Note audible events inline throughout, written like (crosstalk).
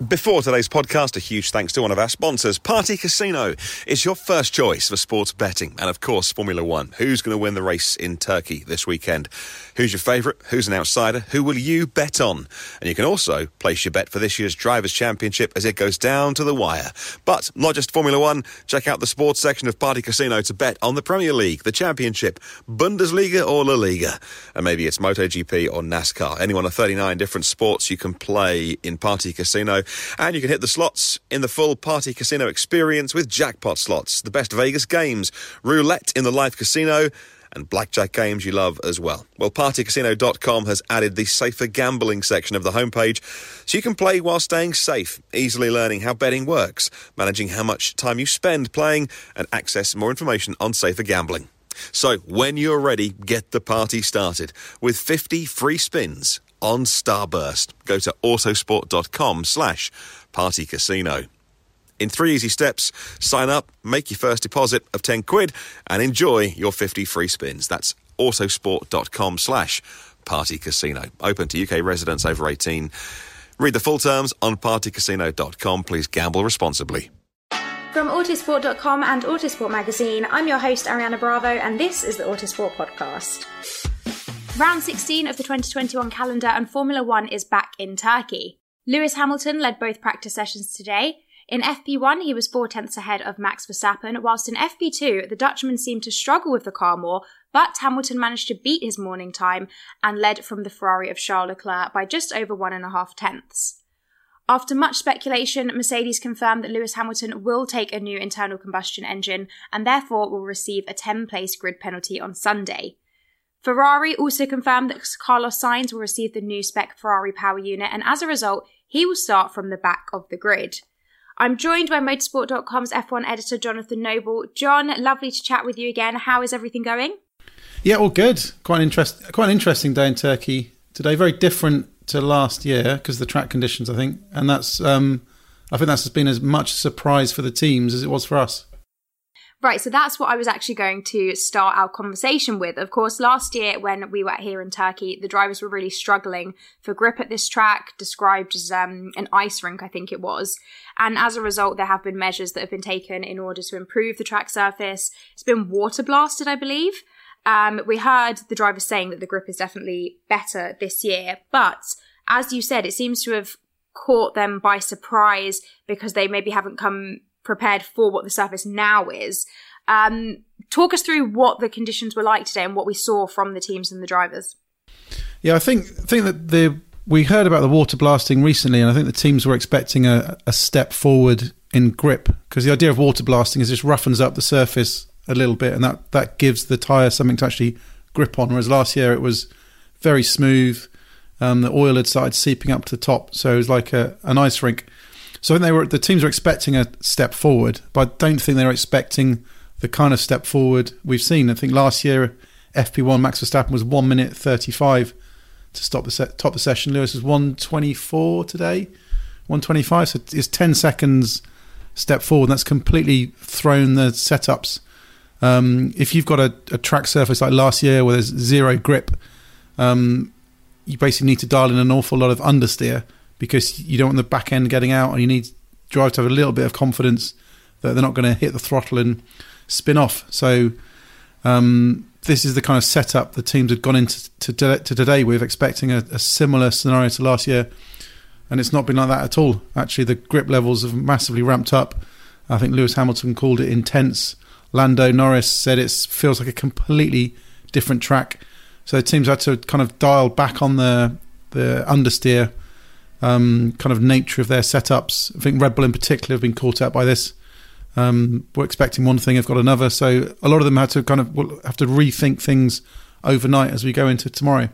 Before today's podcast, a huge thanks to one of our sponsors, Party Casino. It's your first choice for sports betting. And of course, Formula One. Who's going to win the race in Turkey this weekend? Who's your favourite? Who's an outsider? Who will you bet on? And you can also place your bet for this year's Drivers' Championship as it goes down to the wire. But not just Formula One. Check out the sports section of Party Casino to bet on the Premier League, the Championship, Bundesliga or La Liga. And maybe it's MotoGP or NASCAR. Any one of 39 different sports you can play in Party Casino. And you can hit the slots in the full Party Casino experience with jackpot slots, the best Vegas games, roulette in the live casino, and blackjack games you love as well. Well, partycasino.com has added the safer gambling section of the homepage so you can play while staying safe, easily learning how betting works, managing how much time you spend playing, and access more information on safer gambling. So, when you're ready, get the party started with 50 free spins on Starburst. Go to autosport.com slash party casino. In three easy steps, sign up, make your first deposit of 10 quid, and enjoy your 50 free spins. That's autosport.com slash party casino. Open to UK residents over 18. Read the full terms on partycasino.com. Please gamble responsibly. From Autosport.com and Autosport Magazine, I'm your host, Ariana Bravo, and this is the Autosport Podcast. Round 16 of the 2021 calendar and Formula One is back in Turkey. Lewis Hamilton led both practice sessions today. In FP1, he was four tenths ahead of Max Verstappen, whilst in FP2, the Dutchman seemed to struggle with the car more, but Hamilton managed to beat his morning time and led from the Ferrari of Charles Leclerc by just over one and a half tenths. After much speculation, Mercedes confirmed that Lewis Hamilton will take a new internal combustion engine and therefore will receive a 10 place grid penalty on Sunday. Ferrari also confirmed that Carlos Sainz will receive the new spec Ferrari power unit, and as a result, he will start from the back of the grid. I'm joined by Motorsport.com's F1 editor Jonathan Noble. John, lovely to chat with you again. How is everything going? Yeah, all good. Quite an interest, quite an interesting day in Turkey today. Very different to last year because the track conditions, I think, and that's um, I think that's been as much a surprise for the teams as it was for us. Right, so that's what I was actually going to start our conversation with. Of course, last year when we were here in Turkey, the drivers were really struggling for grip at this track, described as um, an ice rink, I think it was. And as a result, there have been measures that have been taken in order to improve the track surface. It's been water blasted, I believe. Um, we heard the drivers saying that the grip is definitely better this year, but as you said, it seems to have caught them by surprise because they maybe haven't come prepared for what the surface now is. Um, talk us through what the conditions were like today and what we saw from the teams and the drivers. Yeah, I think think that the we heard about the water blasting recently, and I think the teams were expecting a, a step forward in grip because the idea of water blasting is just roughens up the surface a little bit, and that, that gives the tyre something to actually grip on. Whereas last year it was very smooth. Um, the oil had started seeping up to the top, so it was like a, an ice rink. So they were the teams were expecting a step forward, but I don't think they were expecting the kind of step forward we've seen. I think last year FP1 Max Verstappen was one minute thirty five to stop the set, top the session. Lewis is one twenty four today, one twenty five. So it's ten seconds step forward. That's completely thrown the setups. Um, if you've got a, a, track surface like last year where there's zero grip, um, you basically need to dial in an awful lot of understeer because you don't want the back end getting out, and you need drive to have a little bit of confidence that they're not going to hit the throttle and spin off. So um, this is the kind of setup the teams had gone into to, to, to today with, expecting a, a, similar scenario to last year, and it's not been like that at all. Actually, the grip levels have massively ramped up. I think Lewis Hamilton called it intense. Lando Norris said it feels like a completely different track. So teams had to kind of dial back on the the understeer um, kind of nature of their setups. I think Red Bull in particular have been caught out by this. Um, we're expecting one thing, have got another. So a lot of them had to kind of have to rethink things overnight as we go into tomorrow.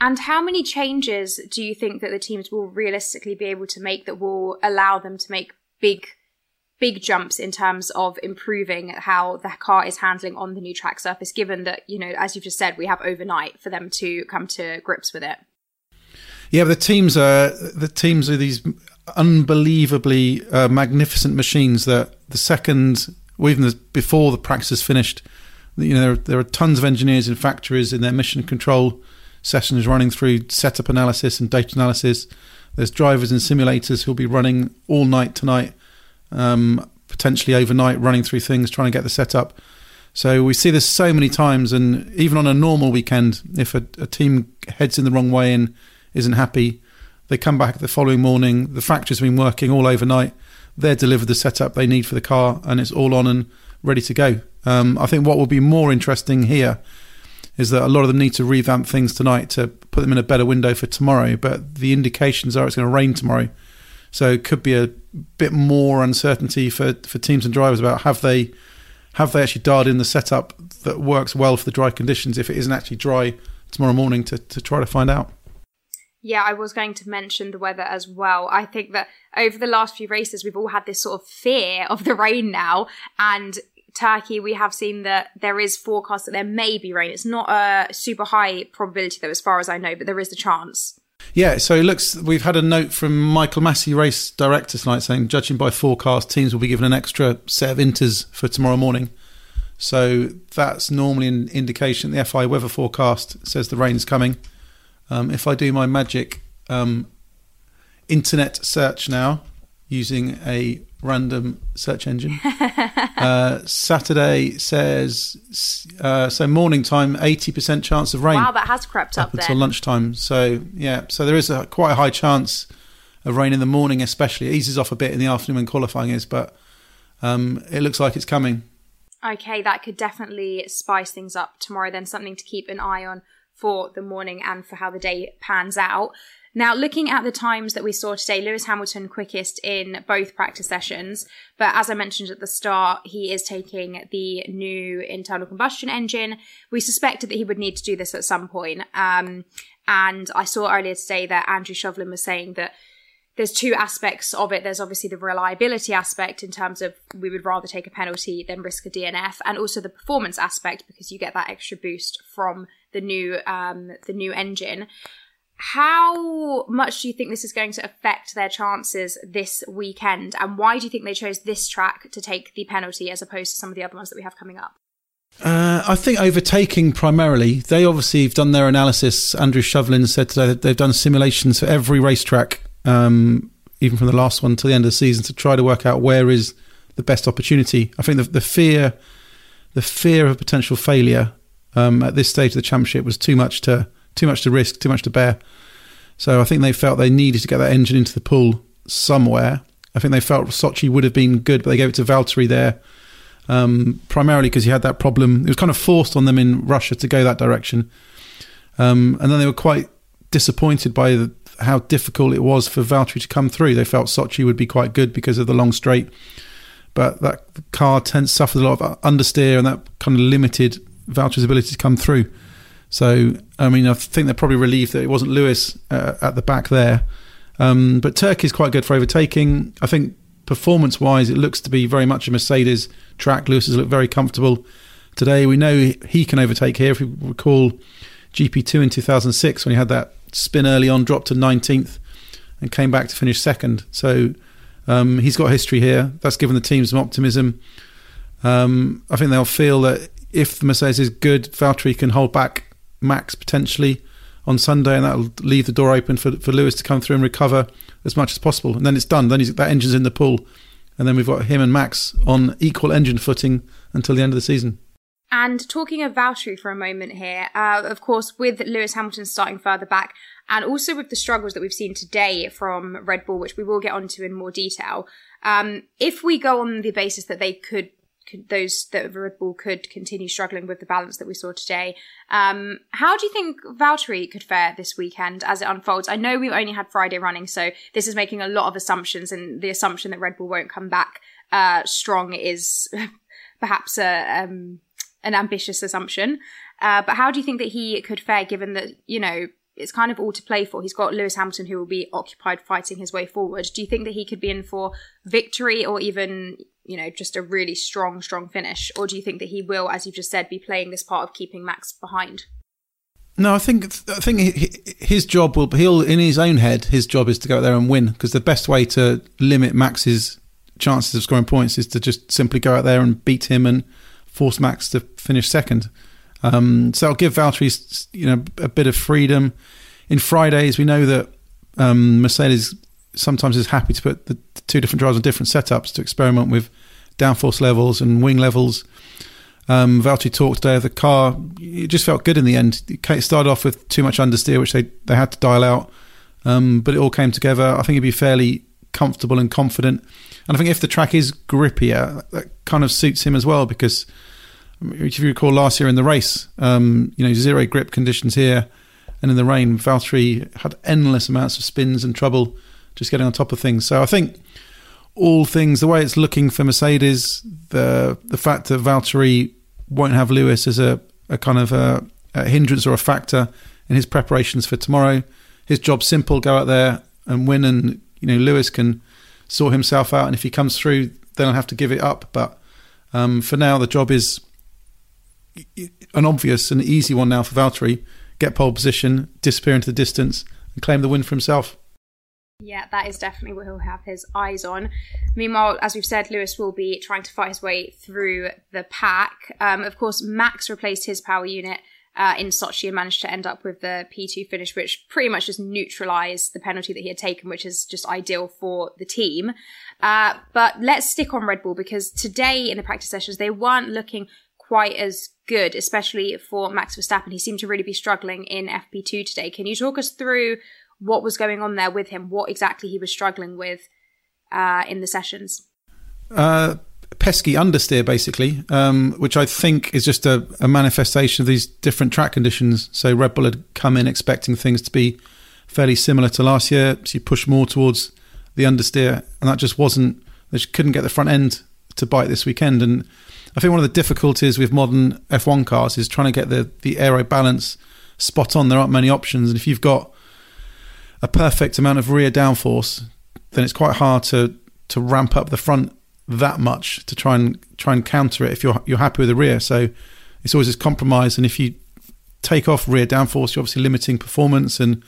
And how many changes do you think that the teams will realistically be able to make that will allow them to make big, big jumps in terms of improving how the car is handling on the new track surface? Given that you know, as you've just said, we have overnight for them to come to grips with it. Yeah, the teams are the teams are these unbelievably uh, magnificent machines that the second, or even the, before the practice is finished, you know, there, there, are tons of engineers in factories in their mission control sessions running through setup analysis and data analysis. There's drivers and simulators who'll be running all night tonight, um, potentially overnight, running through things, trying to get the setup. So we see this so many times, and even on a normal weekend, if a, a team heads in the wrong way and isn't happy, they come back the following morning. The factory's been working all overnight. They're delivered the setup they need for the car, and it's all on and ready to go. Um, I think what will be more interesting here is that a lot of them need to revamp things tonight to put them in a better window for tomorrow. But the indications are it's going to rain tomorrow, so it could be a bit more uncertainty for, for teams and drivers about have they have they actually dialed in the setup that works well for the dry conditions if it isn't actually dry tomorrow morning to, to try to find out. Yeah, I was going to mention the weather as well. I think that over the last few races, we've all had this sort of fear of the rain now. And Turkey, we have seen that there is forecast that there may be rain. It's not a super high probability, though, as far as I know, but there is the chance. Yeah, so it looks we've had a note from Michael Masi, race director tonight, saying judging by forecast, teams will be given an extra set of inters for tomorrow morning. So that's normally an indication. The FI weather forecast says the rain's coming. Um, if I do my magic um, internet search now using a random search engine, (laughs) uh, Saturday says uh, so morning time, eighty percent chance of rain. Wow, that has crept up, up until lunchtime. So yeah, so there is a quite a high chance of rain in the morning, especially. It eases off a bit in the afternoon when qualifying is, but um, it looks like it's coming. Okay, that could definitely spice things up tomorrow. Then something to keep an eye on for the morning and for how the day pans out. Now, looking at the times that we saw today, Lewis Hamilton quickest in both practice sessions. But as I mentioned at the start, he is taking the new internal combustion engine. We suspected that he would need to do this at some point. Um, and I saw earlier today that Andrew Shovlin was saying that there's two aspects of it. There's obviously the reliability aspect in terms of we would rather take a penalty than risk a DNF, and also the performance aspect because you get that extra boost from the new um, the new engine. How much do you think this is going to affect their chances this weekend, and why do you think they chose this track to take the penalty as opposed to some of the other ones that we have coming up? Uh, I think overtaking primarily. They obviously have done their analysis. Andrew Shovlin said today that they've done simulations for every racetrack um, even from the last one to the end of the season, to try to work out where is the best opportunity. I think the, the fear, the fear of potential failure um, at this stage of the championship was too much to too much to risk, too much to bear. So I think they felt they needed to get that engine into the pool somewhere. I think they felt Sochi would have been good, but they gave it to Valtteri there, um, primarily because he had that problem. It was kind of forced on them in Russia to go that direction, um, and then they were quite disappointed by the, how difficult it was for Valtteri to come through. They felt Sochi would be quite good because of the long straight, but that car tends suffered a lot of understeer, and that kind of limited Valtteri's ability to come through. So, I mean, I think they're probably relieved that it wasn't Lewis uh, at the back there. Um, but is quite good for overtaking. I think performance wise, it looks to be very much a Mercedes track. Lewis has looked very comfortable today. We know he can overtake here. If you recall GP2 in 2006, when he had that spin early on, dropped to 19th, and came back to finish second. So um, he's got history here. That's given the team some optimism. Um, I think they'll feel that if the Mercedes is good, Valtteri can hold back Max potentially on Sunday, and that'll leave the door open for, for Lewis to come through and recover as much as possible. And then it's done. Then that engine's in the pool. And then we've got him and Max on equal engine footing until the end of the season. And talking of Valtteri for a moment here, uh, of course, with Lewis Hamilton starting further back, and also with the struggles that we've seen today from Red Bull, which we will get onto in more detail. Um, if we go on the basis that they could those that Red Bull could continue struggling with the balance that we saw today. Um, how do you think Valtteri could fare this weekend as it unfolds? I know we've only had Friday running, so this is making a lot of assumptions, and the assumption that Red Bull won't come back uh, strong is (laughs) perhaps a, um, an ambitious assumption. Uh, but how do you think that he could fare, given that you know it's kind of all to play for. He's got Lewis Hamilton who will be occupied fighting his way forward. Do you think that he could be in for victory or even, you know, just a really strong, strong finish? Or do you think that he will, as you've just said, be playing this part of keeping Max behind? No, I think I think his job will he'll in his own head his job is to go out there and win because the best way to limit Max's chances of scoring points is to just simply go out there and beat him and force Max to finish second. Um, so I'll give Valtteri you know a bit of freedom. In Fridays, we know that um, Mercedes sometimes is happy to put the two different drivers on different setups to experiment with downforce levels and wing levels. Um, Valtteri talked today of the car. It just felt good in the end. It started off with too much understeer, which they, they had to dial out, um, but it all came together. I think he'd be fairly comfortable and confident. And I think if the track is grippier, that kind of suits him as well because if you recall last year in the race, um, you know, zero grip conditions here, and in the rain, Valtteri had endless amounts of spins and trouble just getting on top of things. So I think all things, the way it's looking for Mercedes, the the fact that Valtteri won't have Lewis as a, a kind of a, a hindrance or a factor in his preparations for tomorrow. His job's simple: go out there and win, and you know Lewis can sort himself out. And if he comes through, then I'll have to give it up. But um, for now, the job is an obvious and easy one now for Valtteri. Get pole position, disappear into the distance, and claim the win for himself. Yeah, that is definitely what he'll have his eyes on. Meanwhile, as we've said, Lewis will be trying to fight his way through the pack. Um, of course, Max replaced his power unit uh, in Sochi and managed to end up with the P2 finish, which pretty much just neutralised the penalty that he had taken, which is just ideal for the team. Uh, but let's stick on Red Bull because today in the practice sessions, they weren't looking quite as good, especially for Max Verstappen. He seemed to really be struggling in FP2 today. Can you talk us through what was going on there with him? What exactly he was struggling with uh, in the sessions? Uh, pesky understeer, basically, um, which I think is just a, a, manifestation of these different track conditions. So Red Bull had come in expecting things to be fairly similar to last year. So you push more towards the understeer, and that just wasn't. They couldn't get the front end to bite this weekend, and I think one of the difficulties with modern F1 cars is trying to get the the aero balance spot on. There aren't many options, and if you've got a perfect amount of rear downforce, then it's quite hard to to ramp up the front that much to try and try and counter it if you're you're happy with the rear. So it's always this compromise, and if you take off rear downforce, you're obviously limiting performance, and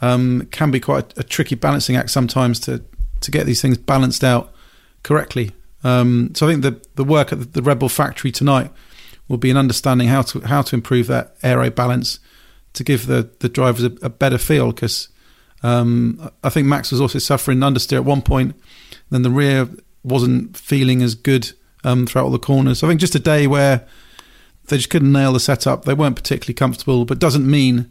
um, can be quite a, a tricky balancing act sometimes to to get these things balanced out correctly. Um, so I think the the work at the Red Bull factory tonight will be in understanding how to how to improve that aero balance to give the the drivers a, a better feel because um, I think Max was also suffering understeer at one point. Then the rear wasn't feeling as good um, throughout all the corners. So I think just a day where they just couldn't nail the setup. They weren't particularly comfortable, but doesn't mean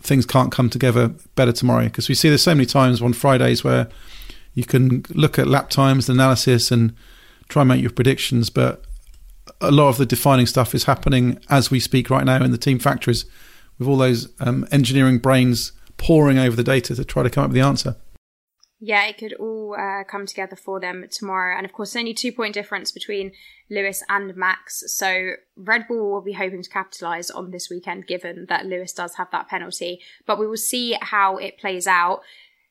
things can't come together better tomorrow because we see this so many times on Fridays where you can look at lap times, analysis, and try and make your predictions, but a lot of the defining stuff is happening as we speak right now in the team factories with all those um, engineering brains poring over the data to try to come up with the answer. Yeah, it could all uh, come together for them tomorrow. And of course, only two point difference between Lewis and Max. So Red Bull will be hoping to capitalise on this weekend, given that Lewis does have that penalty. But we will see how it plays out.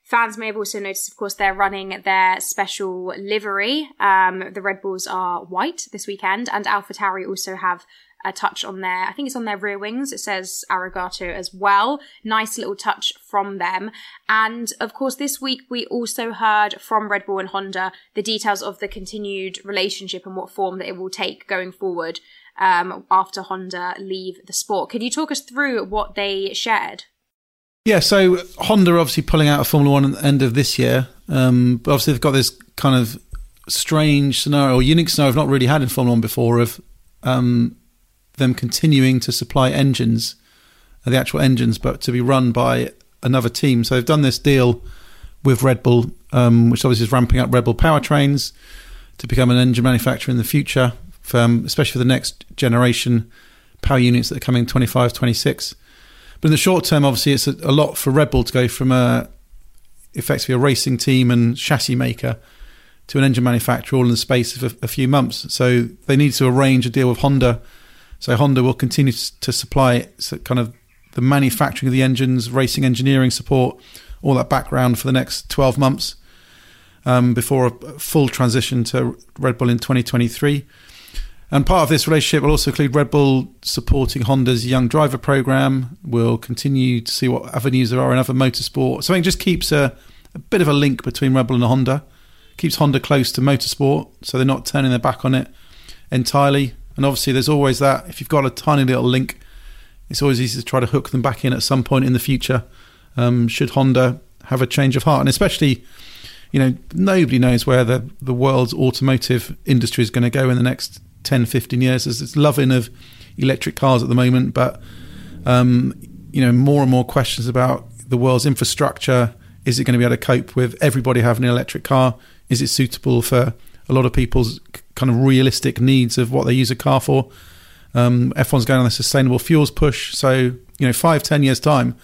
Fans may have also noticed, of course, they're running their special livery. Um, the Red Bulls are white this weekend, and AlphaTauri also have a touch on their, I think it's on their rear wings. It says Arigato as well. Nice little touch from them. And of course, this week we also heard from Red Bull and Honda the details of the continued relationship and what form that it will take going forward um, after Honda leave the sport. Could you talk us through what they shared? Yeah, so Honda obviously pulling out of Formula One at the end of this year. Um, but obviously, they've got this kind of strange scenario or unique scenario I've not really had in Formula One before of um, them continuing to supply engines, uh, the actual engines, but to be run by another team. So they've done this deal with Red Bull, um, which obviously is ramping up Red Bull powertrains to become an engine manufacturer in the future, for, um, especially for the next generation power units that are coming 25, 26. But in the short term, obviously, it's a, a lot for Red Bull to go from a effectively a racing team and chassis maker to an engine manufacturer all in the space of a, a few months. So they need to arrange a deal with Honda so Honda will continue to supply kind of the manufacturing of the engines, racing engineering support, all that background for the next 12 months um, before a full transition to Red Bull in 2023. And part of this relationship will also include Red Bull supporting Honda's young driver program. We'll continue to see what avenues there are in other motorsport. So it just keeps a, a bit of a link between Red Bull and Honda, keeps Honda close to motorsport, so they're not turning their back on it entirely. And obviously, there's always that. If you've got a tiny little link, it's always easy to try to hook them back in at some point in the future. Um, should Honda have a change of heart, and especially, you know, nobody knows where the the world's automotive industry is going to go in the next 10, 15 years. There's this loving of electric cars at the moment, but um, you know, more and more questions about the world's infrastructure. Is it going to be able to cope with everybody having an electric car? Is it suitable for a lot of people's kind of realistic needs of what they use a car for. Um, F1's going on a sustainable fuels push, so you know, five, ten years time,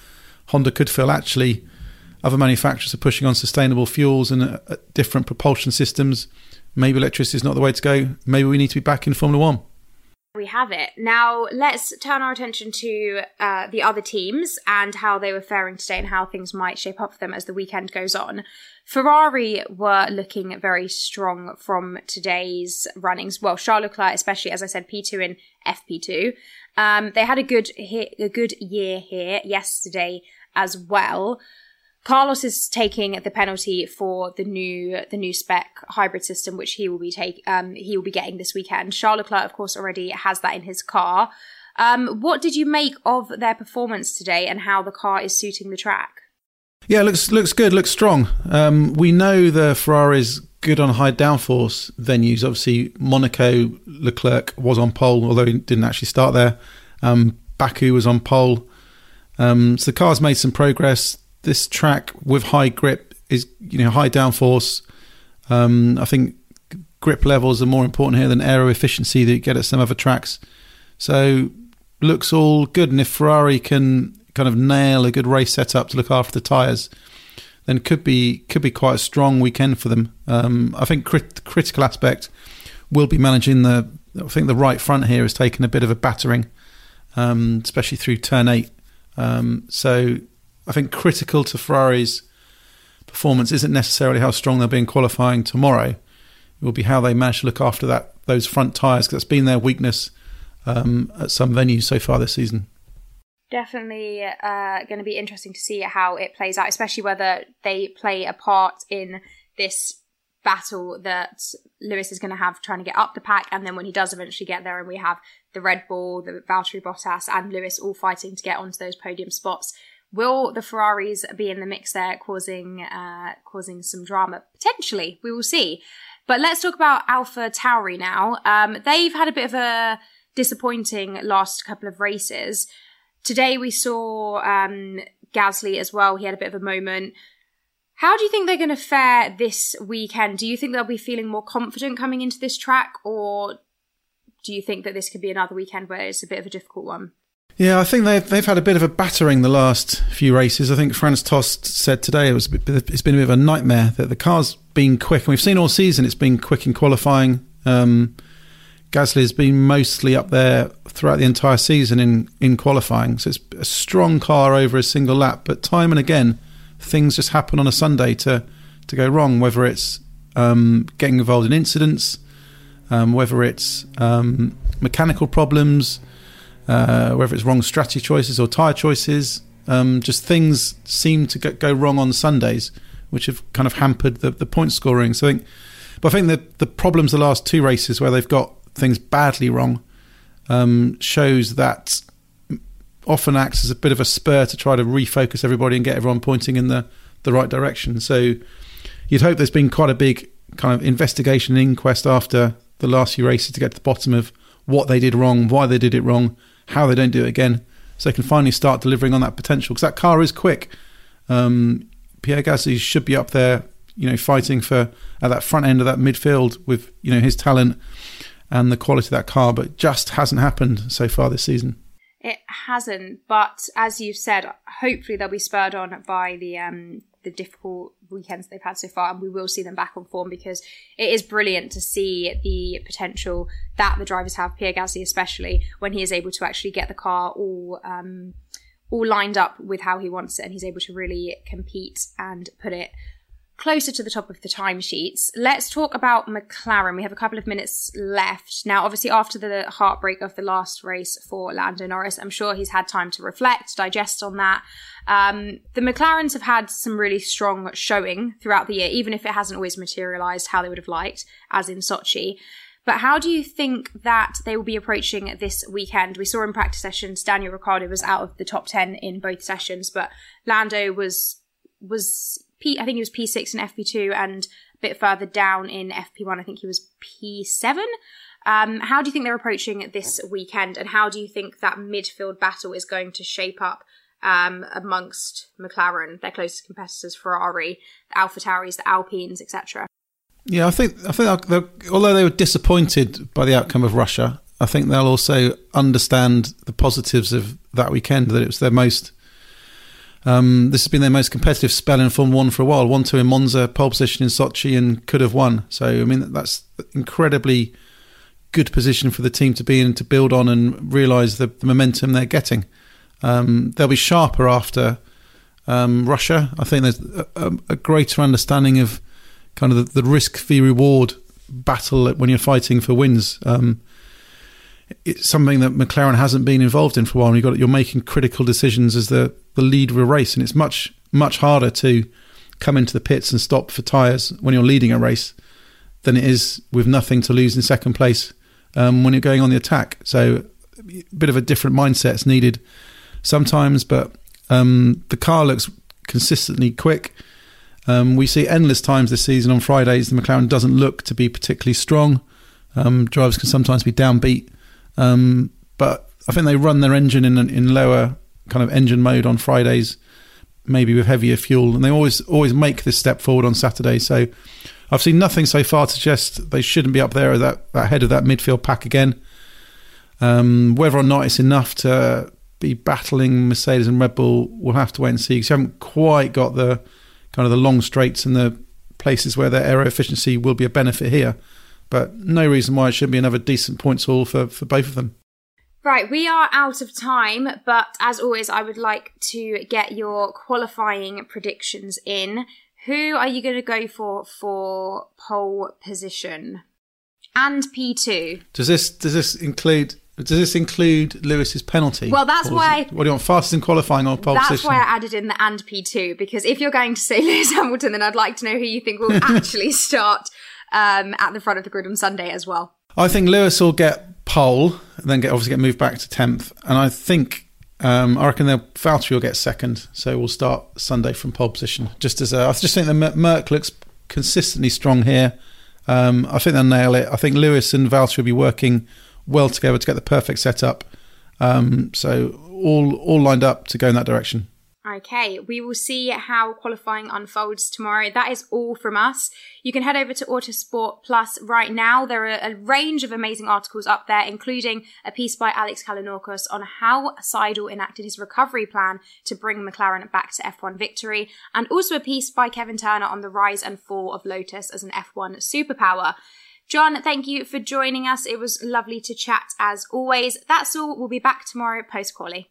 Honda could feel actually other manufacturers are pushing on sustainable fuels and uh, different propulsion systems. Maybe electricity is not the way to go. Maybe we need to be back in Formula One. We have it. Now, let's turn our attention to uh, the other teams and how they were faring today and how things might shape up for them as the weekend goes on. Ferrari were looking very strong from today's runnings. Well, Charles Leclerc, especially as I said, P2 and FP2. Um, they had a good hit, a good year here yesterday as well. Carlos is taking the penalty for the new the new spec hybrid system, which he will be take um, he will be getting this weekend. Charles Leclerc, of course, already has that in his car. Um, what did you make of their performance today, and how the car is suiting the track? Yeah, looks looks good, looks strong. Um, we know the Ferrari's good on high downforce venues. Obviously, Monaco Leclerc was on pole, although he didn't actually start there. Um, Baku was on pole. Um, so the car's made some progress this track with high grip is you know high downforce. Um, I think grip levels are more important here than aero efficiency that you get at some other tracks. So looks all good, and if Ferrari can kind of nail a good race setup to look after the tyres, then could be could be quite a strong weekend for them. Um, I think crit- critical aspect will be managing the. I think the right front here has taken a bit of a battering, um, especially through turn eight. Um, so I think critical to Ferrari's performance isn't necessarily how strong they'll be in qualifying tomorrow. It will be how they manage to look after that those front tyres because that's been their weakness um, at some venues so far this season. Definitely uh, going to be interesting to see how it plays out, especially whether they play a part in this battle that Lewis is going to have trying to get up the pack, and then when he does eventually get there, and we have the Red Bull, the Valtteri Bottas, and Lewis all fighting to get onto those podium spots. Will the Ferraris be in the mix there, causing uh, causing some drama? Potentially, we will see. But let's talk about Alpha Tauri now. Um, they've had a bit of a disappointing last couple of races. Today we saw um, Gasly as well. He had a bit of a moment. How do you think they're going to fare this weekend? Do you think they'll be feeling more confident coming into this track, or do you think that this could be another weekend where it's a bit of a difficult one? Yeah, I think they've they've had a bit of a battering the last few races. I think Franz Tost said today it was it's been a bit of a nightmare that the car's been quick, and we've seen all season it's been quick in qualifying. Um, Gasly's been mostly up there throughout the entire season in in qualifying, so it's a strong car over a single lap. But time and again, things just happen on a Sunday to to go wrong. Whether it's um, getting involved in incidents, um, whether it's um, mechanical problems uh, whether it's wrong strategy choices or tyre choices. Um, just things seem to go wrong on Sundays, which have kind of hampered the, the point scoring. So I think, but I think the the problems the last two races where they've got things badly wrong um, shows that often acts as a bit of a spur to try to refocus everybody and get everyone pointing in the the right direction. So you'd hope there's been quite a big kind of investigation and inquest after the last few races to get to the bottom of what they did wrong, why they did it wrong, how they don't do it again, so they can finally start delivering on that potential. Because that car is quick. Um, Pierre Gasly should be up there, you know, fighting for at that front end of that midfield with you know his talent and the quality of that car, but just hasn't happened so far this season. It hasn't, but as you've said, hopefully they'll be spurred on by the um, the difficult weekends they've had so far, and we will see them back on form because it is brilliant to see the potential that the drivers have, Pierre Gasly especially, when he is able to actually get the car all um, all lined up with how he wants it, and he's able to really compete and put it closer to the top of the timesheets. Let's talk about McLaren. We have a couple of minutes left. Now, obviously, after the heartbreak of the last race for Lando Norris, I'm sure he's had time to reflect, digest on that. Um, the McLarens have had some really strong showing throughout the year, even if it hasn't always materialized how they would have liked, as in Sochi. But how do you think that they will be approaching this weekend? We saw in practice sessions Daniel Ricciardo was out of the top 10 in both sessions, but Lando was was P, I think he was P6 in FP2 and a bit further down in FP1, I think he was P7. Um, how do you think they're approaching this weekend, and how do you think that midfield battle is going to shape up um, amongst McLaren, their closest competitors, Ferrari, the Alpha Tauris, the Alpines, etc.? Yeah, I think I think although they were disappointed by the outcome of Russia, I think they'll also understand the positives of that weekend. That it was their most um, this has been their most competitive spell in Formula One for a while. One two in Monza, pole position in Sochi, and could have won. So I mean that's incredibly good position for the team to be in to build on and realise the, the, momentum they're getting. Um, they'll be sharper after um, Russia. I think there's a, a, greater understanding of kind of the, the risk v reward battle when you're fighting for wins. Um, it's something that McLaren hasn't been involved in for a while. Got you're making critical decisions as the the lead of a race, and it's much much harder to come into the pits and stop for tyres when you're leading a race than it is with nothing to lose in second place um, when you're going on the attack. So a bit of a different mindset is needed sometimes, but um, the car looks consistently quick. Um, we see endless times this season on Fridays the McLaren doesn't look to be particularly strong. Um, drivers can sometimes be downbeat, um, but I think they run their engine in in lower kind of engine mode on Fridays, maybe with heavier fuel, and they always always make this step forward on Saturday. So I've seen nothing so far to suggest they shouldn't be up there at that, that head of that midfield pack again. Um, whether or not it's enough to be battling Mercedes and Red Bull, we'll have to wait and see because you haven't quite got the kind of the long straights and the places where their aero efficiency will be a benefit here. But no reason why it shouldn't be another decent points haul for, for both of them. Right, we are out of time, but as always, I would like to get your qualifying predictions in. Who are you going to go for for pole position and P two? Does this does this include does this include Lewis's penalty? Well, that's why. what do you want? Fastest in qualifying or pole that's position? why I added in the and P two because if you're going to say (laughs) Lewis Hamilton, then I'd like to know who you think will (laughs) actually start um, at the front of the grid on Sunday as well. I think Lewis will get pole, then get obviously get moved back to tenth, and I think um, I reckon the Valtteri will get second, so we'll start Sunday from pole position. Just as a, I just think the Merc looks consistently strong here. Um, I think they'll nail it. I think Lewis and Valtteri will be working well together to get the perfect setup. Um, so all all lined up to go in that direction. Okay, we will see how qualifying unfolds tomorrow. That is all from us. You can head over to Autosport Plus right now. There are a range of amazing articles up there, including a piece by Alex Kalinauckas on how Seidl enacted his recovery plan to bring McLaren back to F1 victory, and also a piece by Kevin Turner on the rise and fall of Lotus as an F1 superpower. John, thank you for joining us. It was lovely to chat as always. That's all. We'll be back tomorrow post quali.